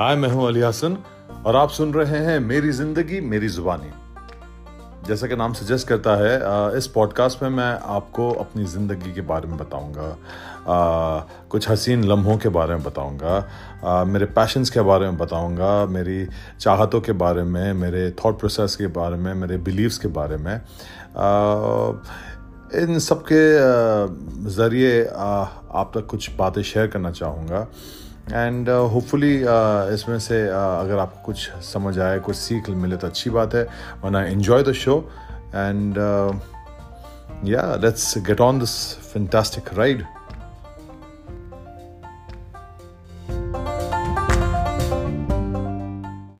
हाय, मैं हूँ अली हसन और आप सुन रहे हैं मेरी ज़िंदगी, मेरी जुबानी। जैसा कि नाम सजेस्ट करता है इस पॉडकास्ट में मैं आपको अपनी ज़िंदगी के बारे में बताऊँगा कुछ हसीन लम्हों के बारे में बताऊँगा मेरे पैशंस के बारे में बताऊँगा, मेरी चाहतों के बारे में, मेरे थॉट प्रोसेस के बारे में, मेरे बिलीव्स के बारे में। इन सब के ज़रिए आप तक कुछ बातें शेयर करना चाहूँगा। एंड होपफुली uh, uh, इसमें से uh, अगर आपको कुछ समझ आए कुछ सीख मिले तो अच्छी बात है वरना इन्जॉय द शो एंड या let's get on this fantastic ride